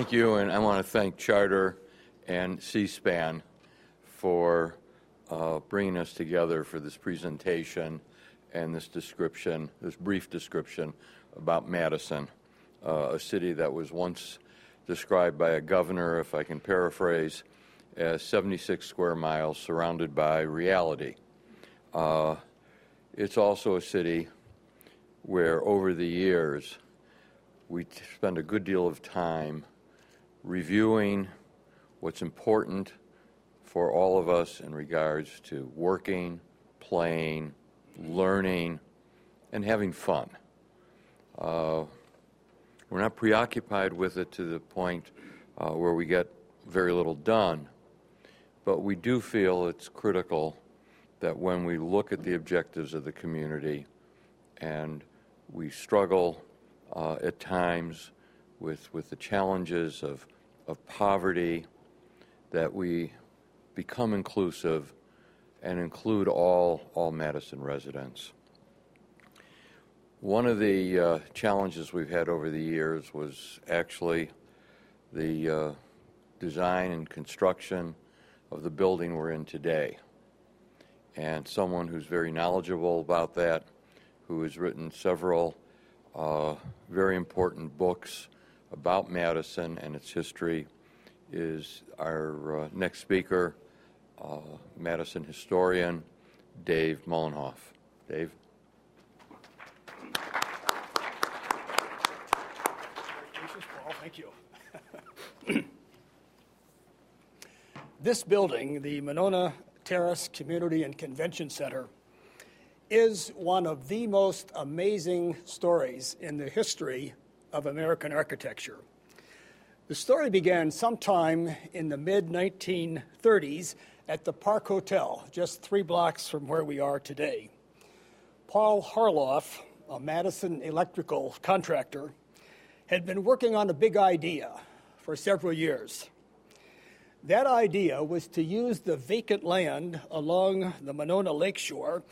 Thank you, and I want to thank Charter and C-SPAN for uh, bringing us together for this presentation and this description, this brief description about Madison, uh, a city that was once described by a governor, if I can paraphrase, as 76 square miles surrounded by reality. Uh, it's also a city where, over the years, we spend a good deal of time reviewing what's important for all of us in regards to working, playing, learning, and having fun. Uh, we're not preoccupied with it to the point uh, where we get very little done, but we do feel it's critical that when we look at the objectives of the community and we struggle uh, at times with, with the challenges of, of poverty, that we become inclusive and include all, all Madison residents. One of the uh, challenges we've had over the years was actually the uh, design and construction of the building we're in today. And someone who's very knowledgeable about that, who has written several uh, very important books about Madison and its history, is our uh, next speaker, uh, Madison historian Dave Mollenhoff. Dave. Thank you. this building, the Monona Terrace Community and Convention Center, is one of the most amazing stories in the history of American architecture. The story began sometime in the mid 1930s at the Park Hotel, just three blocks from where we are today. Paul Harloff, a Madison electrical contractor, had been working on a big idea for several years. That idea was to use the vacant land along the Monona Lakeshore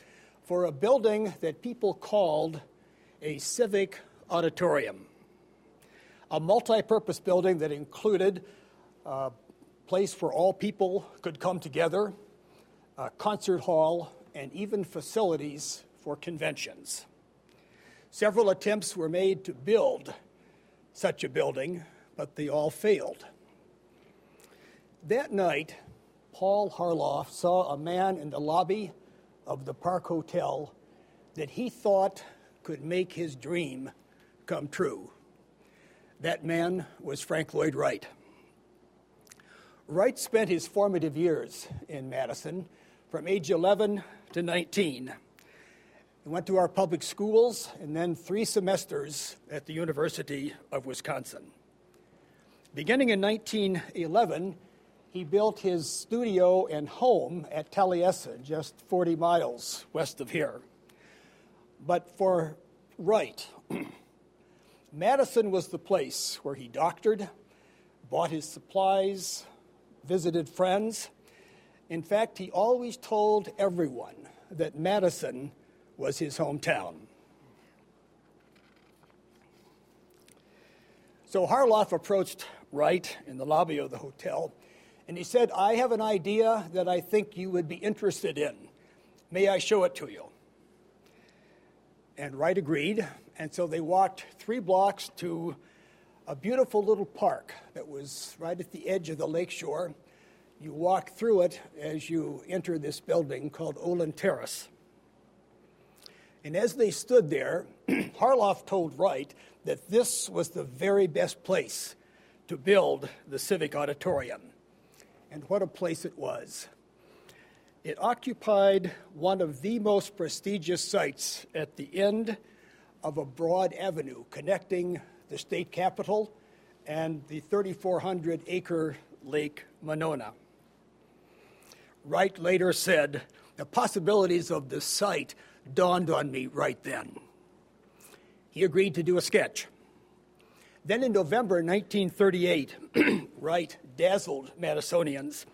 for a building that people called a civic auditorium, a multi purpose building that included a place where all people could come together, a concert hall, and even facilities for conventions. Several attempts were made to build such a building, but they all failed. That night, Paul Harloff saw a man in the lobby of the Park Hotel that he thought could make his dream come true. That man was Frank Lloyd Wright. Wright spent his formative years in Madison from age 11 to 19. He went to our public schools and then three semesters at the University of Wisconsin. Beginning in 1911, he built his studio and home at Taliesin, just 40 miles west of here. But for Wright, Madison was the place where he doctored, bought his supplies, visited friends. In fact, he always told everyone that Madison was his hometown. So Harloff approached Wright in the lobby of the hotel and he said, I have an idea that I think you would be interested in. May I show it to you? And Wright agreed, and so they walked three blocks to a beautiful little park that was right at the edge of the lakeshore. You walk through it as you enter this building called Olin Terrace. And as they stood there, Harloff told Wright that this was the very best place to build the Civic Auditorium. And what a place it was. It occupied one of the most prestigious sites at the end of a broad avenue connecting the state capitol, and the 3,400 acre Lake Monona. Wright later said, The possibilities of the site dawned on me right then. He agreed to do a sketch. Then in November 1938, Wright dazzled Madisonians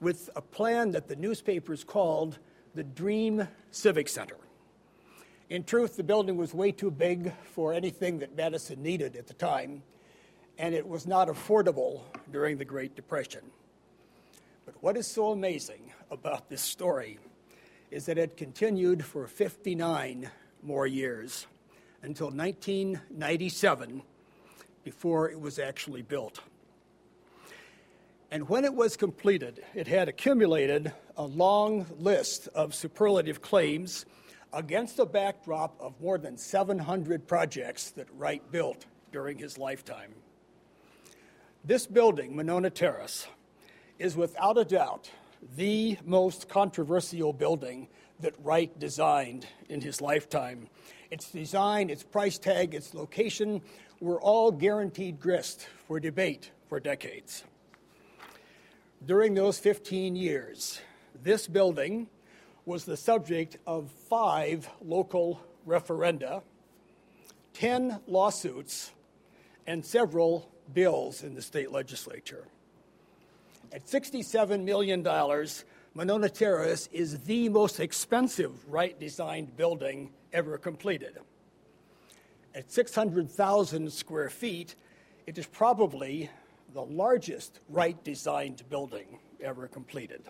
with a plan that the newspapers called the Dream Civic Center. In truth, the building was way too big for anything that Madison needed at the time, and it was not affordable during the Great Depression. But what is so amazing about this story is that it continued for 59 more years until 1997 before it was actually built. And when it was completed, it had accumulated a long list of superlative claims against a backdrop of more than 700 projects that Wright built during his lifetime. This building, Monona Terrace, is without a doubt the most controversial building that Wright designed in his lifetime. Its design, its price tag, its location were all guaranteed grist for debate for decades. During those 15 years, this building was the subject of five local referenda, 10 lawsuits, and several bills in the state legislature. At $67 million, Monona Terrace is the most expensive Wright designed building ever completed. At 600,000 square feet, it is probably the largest Wright designed building ever completed.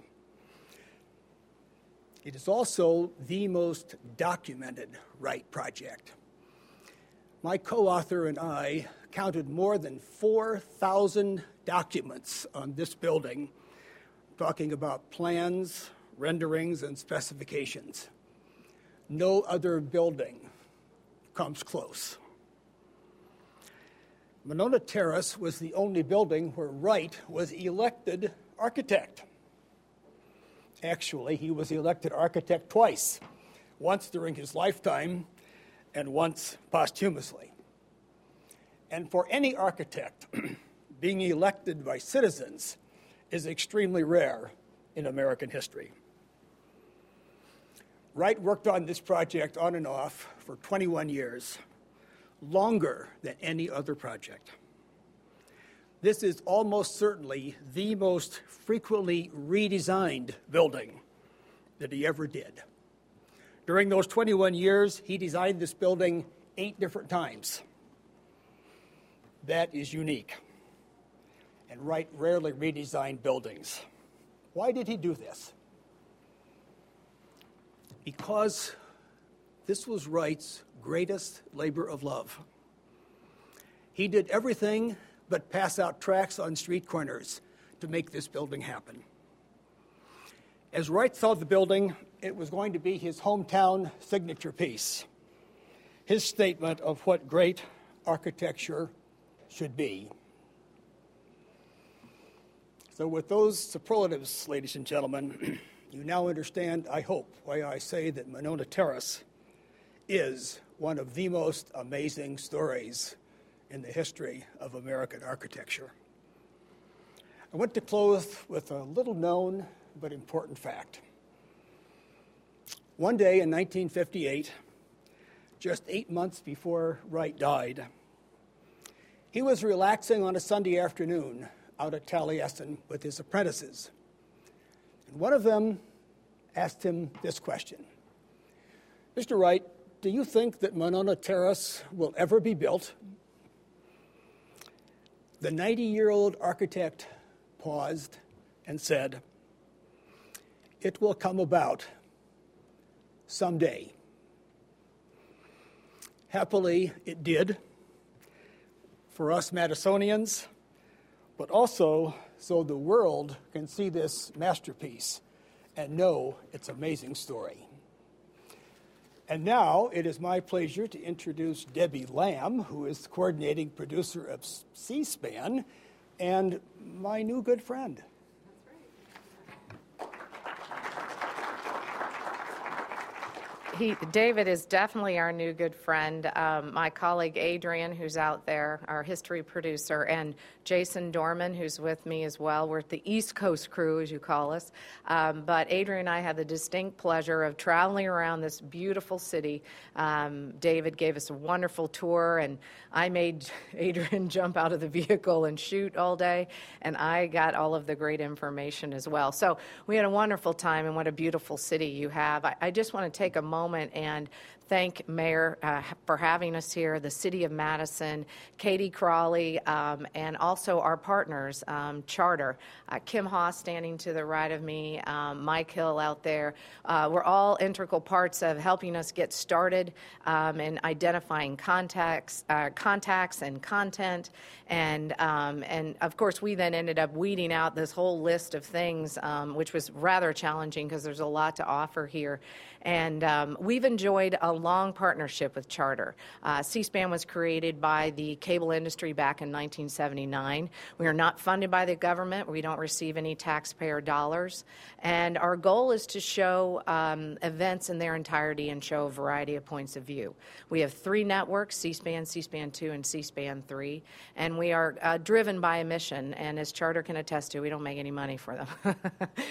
It is also the most documented Wright project. My co author and I counted more than 4,000 documents on this building, talking about plans, renderings, and specifications. No other building comes close. Monona Terrace was the only building where Wright was elected architect. Actually, he was elected architect twice once during his lifetime and once posthumously. And for any architect, being elected by citizens is extremely rare in American history. Wright worked on this project on and off for 21 years, longer than any other project. This is almost certainly the most frequently redesigned building that he ever did. During those 21 years, he designed this building eight different times. That is unique. And Wright rarely redesigned buildings. Why did he do this? Because this was Wright's greatest labor of love. He did everything but pass out tracts on street corners to make this building happen. As Wright saw the building, it was going to be his hometown signature piece, his statement of what great architecture should be. So, with those superlatives, ladies and gentlemen, you now understand, I hope, why I say that Monona Terrace is one of the most amazing stories in the history of American architecture. I want to close with a little known but important fact. One day in 1958, just eight months before Wright died, he was relaxing on a Sunday afternoon out at Taliesin with his apprentices. And one of them asked him this question Mr. Wright, do you think that Monona Terrace will ever be built? The 90 year old architect paused and said, It will come about someday. Happily, it did for us Madisonians, but also so the world can see this masterpiece and know its amazing story. And now it is my pleasure to introduce Debbie Lamb, who is the coordinating producer of C SPAN and my new good friend. he, David is definitely our new good friend. Um, my colleague Adrian, who's out there, our history producer, and Jason Dorman, who's with me as well. We're the East Coast crew, as you call us. Um, but Adrian and I had the distinct pleasure of traveling around this beautiful city. Um, David gave us a wonderful tour, and I made Adrian jump out of the vehicle and shoot all day, and I got all of the great information as well. So we had a wonderful time, and what a beautiful city you have. I, I just want to take a moment and thank Mayor uh, for having us here, the City of Madison, Katie Crawley, um, and also our partners, um, Charter. Uh, Kim Haas standing to the right of me, um, Mike Hill out there. Uh, we're all integral parts of helping us get started um, in identifying contacts, uh, contacts and content. And, um, and of course, we then ended up weeding out this whole list of things, um, which was rather challenging because there's a lot to offer here. And um, we've enjoyed a long partnership with Charter. Uh, C SPAN was created by the cable industry back in 1979. We are not funded by the government, we don't receive any taxpayer dollars. And our goal is to show um, events in their entirety and show a variety of points of view. We have three networks C SPAN, C SPAN 2, and C SPAN 3. And we are uh, driven by a mission. And as Charter can attest to, we don't make any money for them.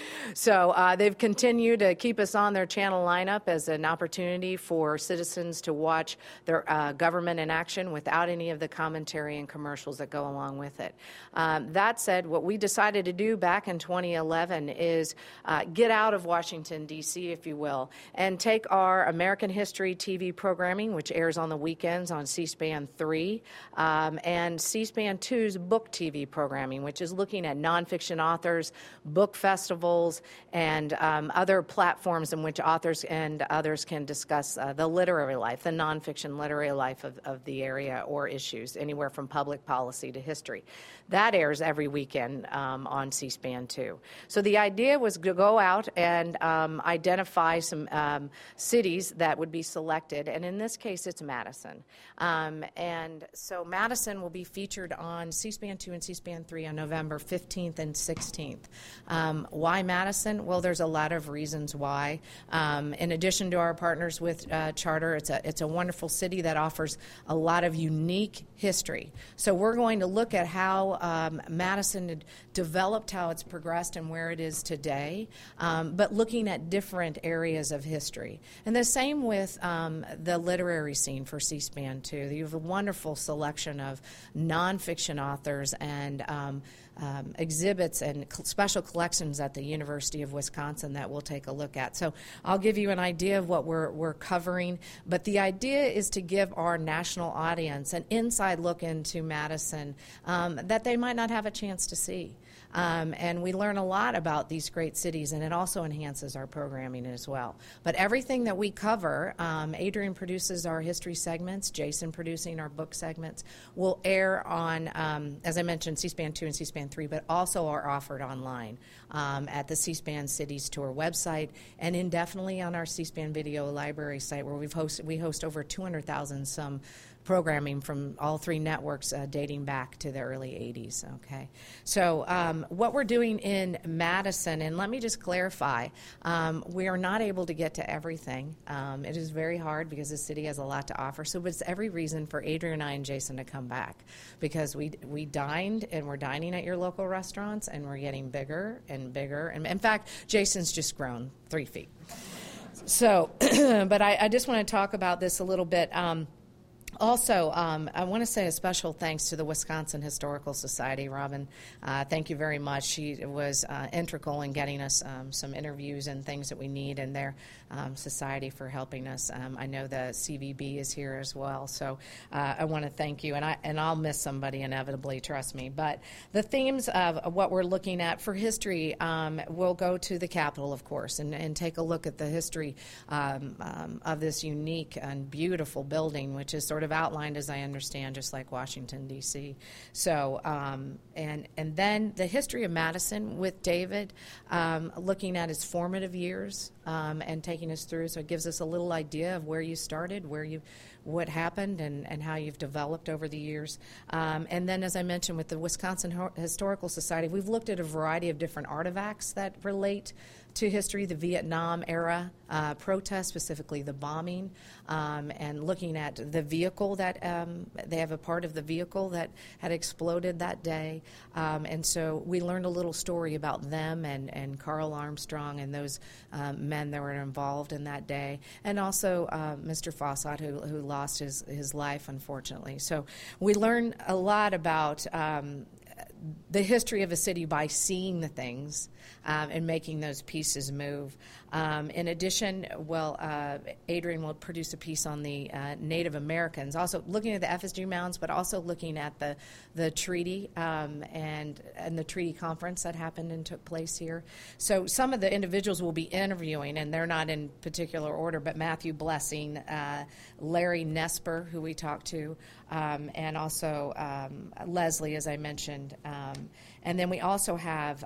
so uh, they've continued to keep us on their channel lineup as an opportunity for citizens to watch their uh, government in action without any of the commentary and commercials that go along with it. Um, that said, what we decided to do back in 2011 is uh, get out of Washington, D.C., if you will, and take our American History TV programming, which airs on the weekends on C SPAN 3, um, and C SPAN 2's book TV programming, which is looking at nonfiction authors, book festivals, and um, other platforms in which authors and others can discuss uh, the literary life, the nonfiction literary life of, of the area or issues, anywhere from public policy to history. That airs every weekend um, on C SPAN 2. So the idea was to go out and um, identify some um, cities that would be selected, and in this case, it's Madison. Um, and so Madison will be featured on C SPAN 2 and C SPAN 3 on November 15th and 16th. Um, why Madison? Well, there's a lot of reasons why. Um, in addition to our partners with uh, Charter, it's a, it's a wonderful city that offers a lot of unique history. So we're going to look at how um, Madison developed, how it's progressed, and where it is today, um, but looking at different areas of history. And the same with um, the literary scene for C SPAN, too. You have a wonderful selection of nonfiction authors and um, um, exhibits and special collections at the University of Wisconsin that we'll take a look at. So I'll give you an idea of what we're, we're covering, but the idea is to give our national audience an inside look into Madison um, that they might not have a chance to see. Um, and we learn a lot about these great cities, and it also enhances our programming as well. But everything that we cover, um, Adrian produces our history segments, Jason producing our book segments, will air on, um, as I mentioned, C SPAN 2 and C SPAN 3, but also are offered online um, at the C SPAN Cities Tour website and indefinitely on our C SPAN Video Library site, where we've host, we host over 200,000 some programming from all three networks uh, dating back to the early 80s. Okay, so um, what we're doing in Madison, and let me just clarify, um, we are not able to get to everything. Um, it is very hard because the city has a lot to offer. So it's every reason for Adrian and I and Jason to come back because we we dined and we're dining at your local restaurants and we're getting bigger and bigger. And in fact, Jason's just grown three feet. So, but I, I, just want to talk about this a little bit. Um, also, um, I want to say a special thanks to the Wisconsin Historical Society, Robin. Uh, thank you very much. She was uh, integral in getting us um, some interviews and things that we need in their um, society for helping us. Um, I know the CVB is here as well, so uh, I want to thank you. And I and I'll miss somebody inevitably, trust me. But the themes of what we're looking at for history um, will go to the Capitol, of course, and, and take a look at the history um, of this unique and beautiful building, which is sort of of outlined, as I understand, just like Washington D.C. So, um, and and then the history of Madison with David, um, looking at his formative years um, and taking us through. So it gives us a little idea of where you started, where you, what happened, and and how you've developed over the years. Um, and then, as I mentioned, with the Wisconsin Historical Society, we've looked at a variety of different artifacts that relate to history, the Vietnam era uh, protests, specifically the bombing, um, and looking at the vehicle that um, they have a part of the vehicle that had exploded that day. Um, and so we learned a little story about them and, and Karl Armstrong and those um, men that were involved in that day, and also uh, Mr. Fassnacht, who, who lost his, his life, unfortunately. So we learn a lot about um, the history of a city by seeing the things um, and making those pieces move. Um, in addition, well, uh, Adrian will produce a piece on the uh, Native Americans, also looking at the effigy mounds, but also looking at the the treaty um, and and the treaty conference that happened and took place here. So some of the individuals will be interviewing, and they're not in particular order, but Matthew Blessing, uh, Larry Nesper, who we talked to, um, and also um, Leslie, as I mentioned, um, and then we also have.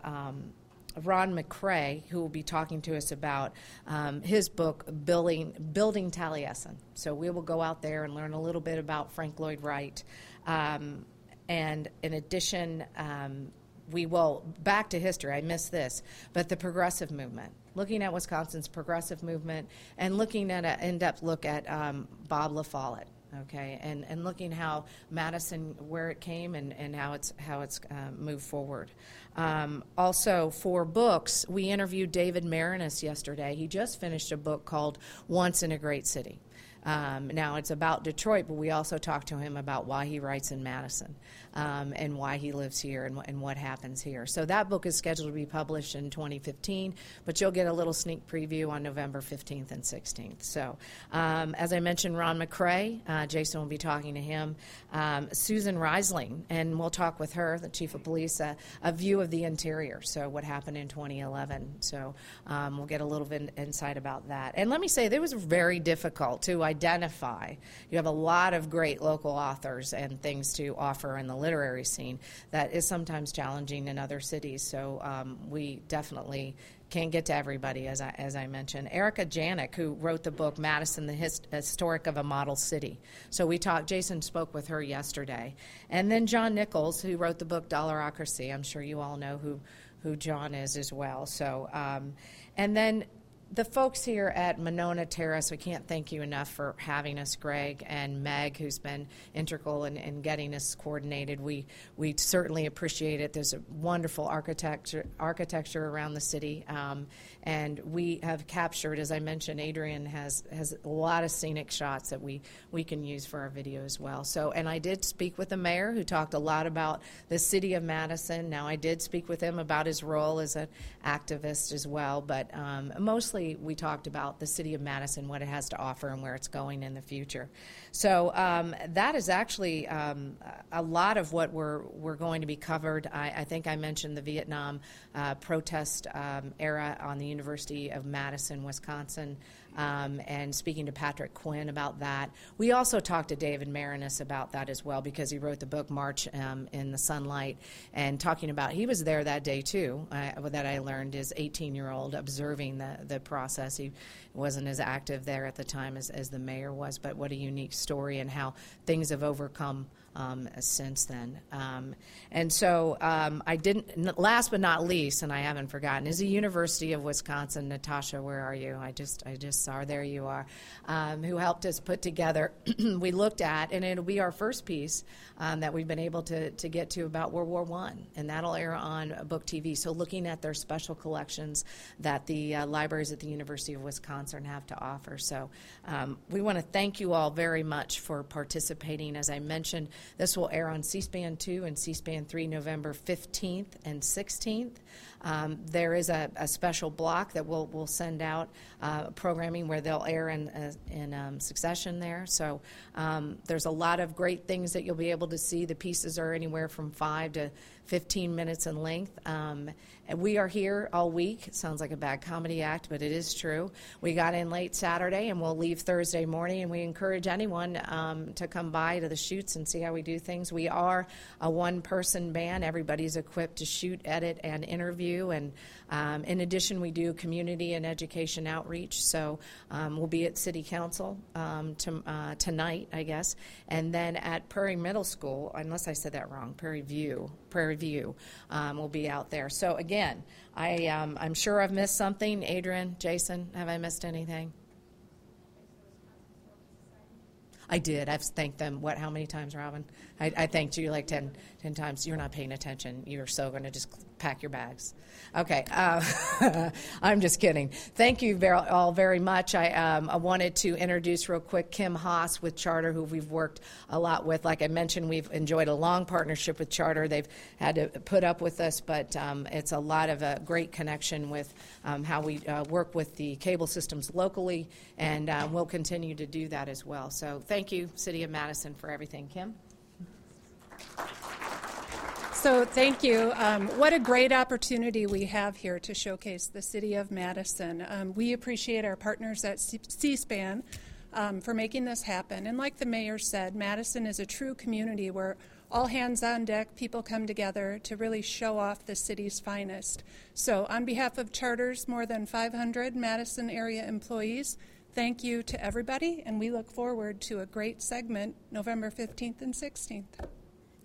Ron McCrea, who will be talking to us about um, his book, Building, Building Taliesin. So we will go out there and learn a little bit about Frank Lloyd Wright. Um, and in addition, um, we will, back to history, I missed this, but the progressive movement. Looking at Wisconsin's progressive movement and looking at an in depth look at um, Bob La Follette okay, and, and looking how Madison, where it came and, and how it's, how it's uh, moved forward. Um, also, for books, we interviewed David Maraniss yesterday. He just finished a book called Once in a Great City. Um, now, it's about Detroit, but we also talked to him about why he writes in Madison um, and why he lives here and, and, what happens here. So, that book is scheduled to be published in 2015, but you'll get a little sneak preview on November 15th and 16th. So, um, as I mentioned, Ron McCrea, uh, Jason will be talking to him. Um, Susan Riseling, and we'll talk with her, the chief of police, uh, a view of the interior. So, what happened in 2011. So, um, we'll get a little bit insight about that. And let me say, it was very difficult to identify. You have a lot of great local authors and things to offer in the literary scene that is sometimes challenging in other cities. So um, we definitely can't get to everybody, as I, as I mentioned. Erika Janik, who wrote the book Madison, the Hist- Historic of a Model City. So we talked, Jason spoke with her yesterday. And then John Nichols, who wrote the book Dollarocracy. I'm sure you all know who, who John is as well. So, um, and then the folks here at Monona Terrace, we can't thank you enough for having us, Greg and Meg, who's been integral in, in, getting us coordinated. We we certainly appreciate it. There's a wonderful architecture architecture around the city, um, and we have captured, as I mentioned, Adrian has has a lot of scenic shots that we we can use for our video as well. So, and I did speak with the mayor, who talked a lot about the city of Madison. Now, I did speak with him about his role as an activist as well, but um, mostly we talked about the city of Madison, what it has to offer, and where it's going in the future. So um, that is actually um, a lot of what we're we're going to be covered. I, I think I mentioned the Vietnam uh, protest um, era on the University of Madison, Wisconsin um, and speaking to Patrick Quinn about that. We also talked to David Maraniss about that as well because he wrote the book March um, in the Sunlight and talking about he was there that day too. Uh, that I learned is 18 year old observing the the process. He wasn't as active there at the time as, as the mayor was, but what a unique story and how things have overcome um, since then. Um, and so um, I didn't, last but not least, and I haven't forgotten, is the University of Wisconsin. Natasha, where are you? I just, I just saw her. There you are. Um, who helped us put together, we looked at, and it'll be our first piece um, that we've been able to, to get to about World War One, and that'll air on Book TV. So looking at their special collections that the uh, libraries at the University of Wisconsin have to offer. So um, we want to thank you all very much for participating. As I mentioned, this will air on C SPAN 2 and C SPAN 3 November 15th and 16th. Um, there is a, a, special block that we'll, we'll send out uh, programming where they'll air in, uh, in um, succession there. So um, there's a lot of great things that you'll be able to see. The pieces are anywhere from 5 to 15 minutes in length. Um, and we are here all week. It sounds like a bad comedy act, but it is true. We got in late Saturday and we'll leave Thursday morning, and we encourage anyone um, to come by to the shoots and see how we do things. We are a one person band, everybody's equipped to shoot, edit, and interview. And um, in addition, we do community and education outreach. So um, we'll be at City Council um, to, uh, tonight, I guess, and then at Prairie Middle School, unless I said that wrong, Prairie View. Prairie View um, will be out there. So again, I, um, I'm sure I've missed something. Adrian, Jason, have I missed anything? I did. I've thanked them. What? How many times, Robin? I, I thanked you like 10, 10 times. You're not paying attention. You're so going to just pack your bags. Okay, uh, I'm just kidding. Thank you very, all very much. I, um, I wanted to introduce real quick Kim Haas with Charter, who we've worked a lot with. Like I mentioned, we've enjoyed a long partnership with Charter. They've had to put up with us, but um, it's a lot of a great connection with um, how we uh, work with the cable systems locally, and uh, we'll continue to do that as well. So thank you, City of Madison, for everything. Kim? So, thank you. Um, what a great opportunity we have here to showcase the City of Madison. Um, we appreciate our partners at C SPAN um, for making this happen. And, like the mayor said, Madison is a true community where all hands on deck, people come together to really show off the city's finest. So, on behalf of Charter's more than 500 Madison area employees, thank you to everybody, and we look forward to a great segment November 15th and 16th.